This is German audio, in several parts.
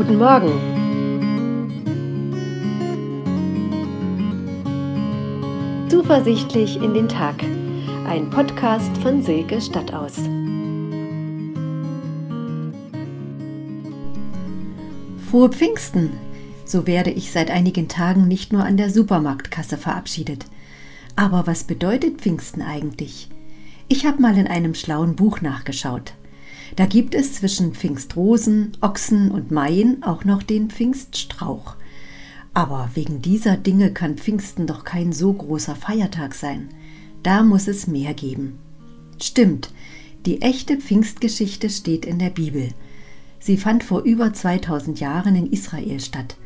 Guten Morgen. Zuversichtlich in den Tag. Ein Podcast von Silke Stadtaus. Frohe Pfingsten! So werde ich seit einigen Tagen nicht nur an der Supermarktkasse verabschiedet. Aber was bedeutet Pfingsten eigentlich? Ich habe mal in einem schlauen Buch nachgeschaut. Da gibt es zwischen Pfingstrosen, Ochsen und Maien auch noch den Pfingststrauch. Aber wegen dieser Dinge kann Pfingsten doch kein so großer Feiertag sein. Da muss es mehr geben. Stimmt, die echte Pfingstgeschichte steht in der Bibel. Sie fand vor über 2000 Jahren in Israel statt.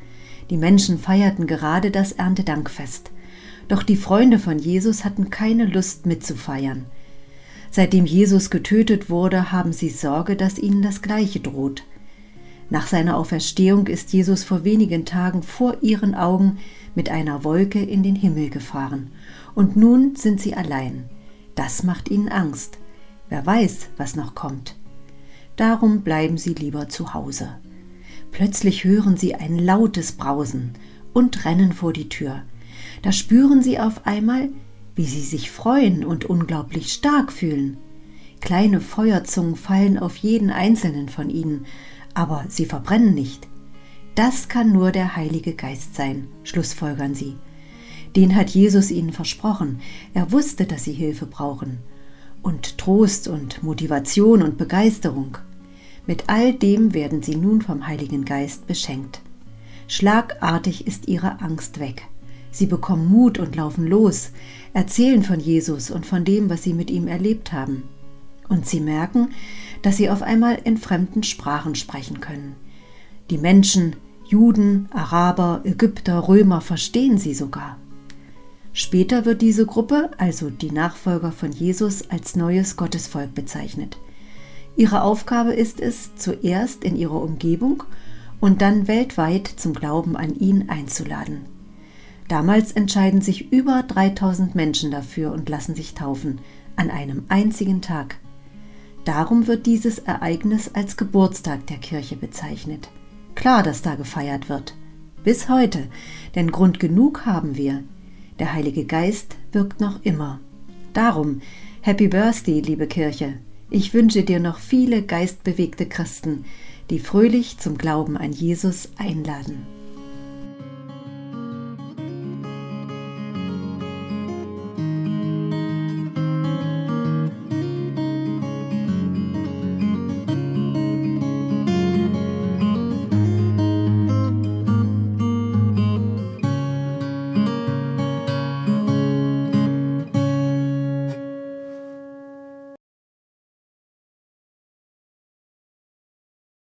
Die Menschen feierten gerade das Erntedankfest. Doch die Freunde von Jesus hatten keine Lust mitzufeiern. Seitdem Jesus getötet wurde, haben sie Sorge, dass ihnen das Gleiche droht. Nach seiner Auferstehung ist Jesus vor wenigen Tagen vor ihren Augen mit einer Wolke in den Himmel gefahren. Und nun sind sie allein. Das macht ihnen Angst. Wer weiß, was noch kommt. Darum bleiben sie lieber zu Hause. Plötzlich hören sie ein lautes Brausen und rennen vor die Tür. Da spüren sie auf einmal, wie sie sich freuen und unglaublich stark fühlen. Kleine Feuerzungen fallen auf jeden einzelnen von ihnen, aber sie verbrennen nicht. Das kann nur der Heilige Geist sein, schlussfolgern sie. Den hat Jesus ihnen versprochen. Er wusste, dass sie Hilfe brauchen. Und Trost und Motivation und Begeisterung. Mit all dem werden sie nun vom Heiligen Geist beschenkt. Schlagartig ist ihre Angst weg. Sie bekommen Mut und laufen los, erzählen von Jesus und von dem, was sie mit ihm erlebt haben. Und sie merken, dass sie auf einmal in fremden Sprachen sprechen können. Die Menschen, Juden, Araber, Ägypter, Römer verstehen sie sogar. Später wird diese Gruppe, also die Nachfolger von Jesus, als neues Gottesvolk bezeichnet. Ihre Aufgabe ist es, zuerst in ihrer Umgebung und dann weltweit zum Glauben an ihn einzuladen. Damals entscheiden sich über 3000 Menschen dafür und lassen sich taufen, an einem einzigen Tag. Darum wird dieses Ereignis als Geburtstag der Kirche bezeichnet. Klar, dass da gefeiert wird. Bis heute, denn Grund genug haben wir. Der Heilige Geist wirkt noch immer. Darum, Happy Birthday, liebe Kirche. Ich wünsche dir noch viele geistbewegte Christen, die fröhlich zum Glauben an Jesus einladen.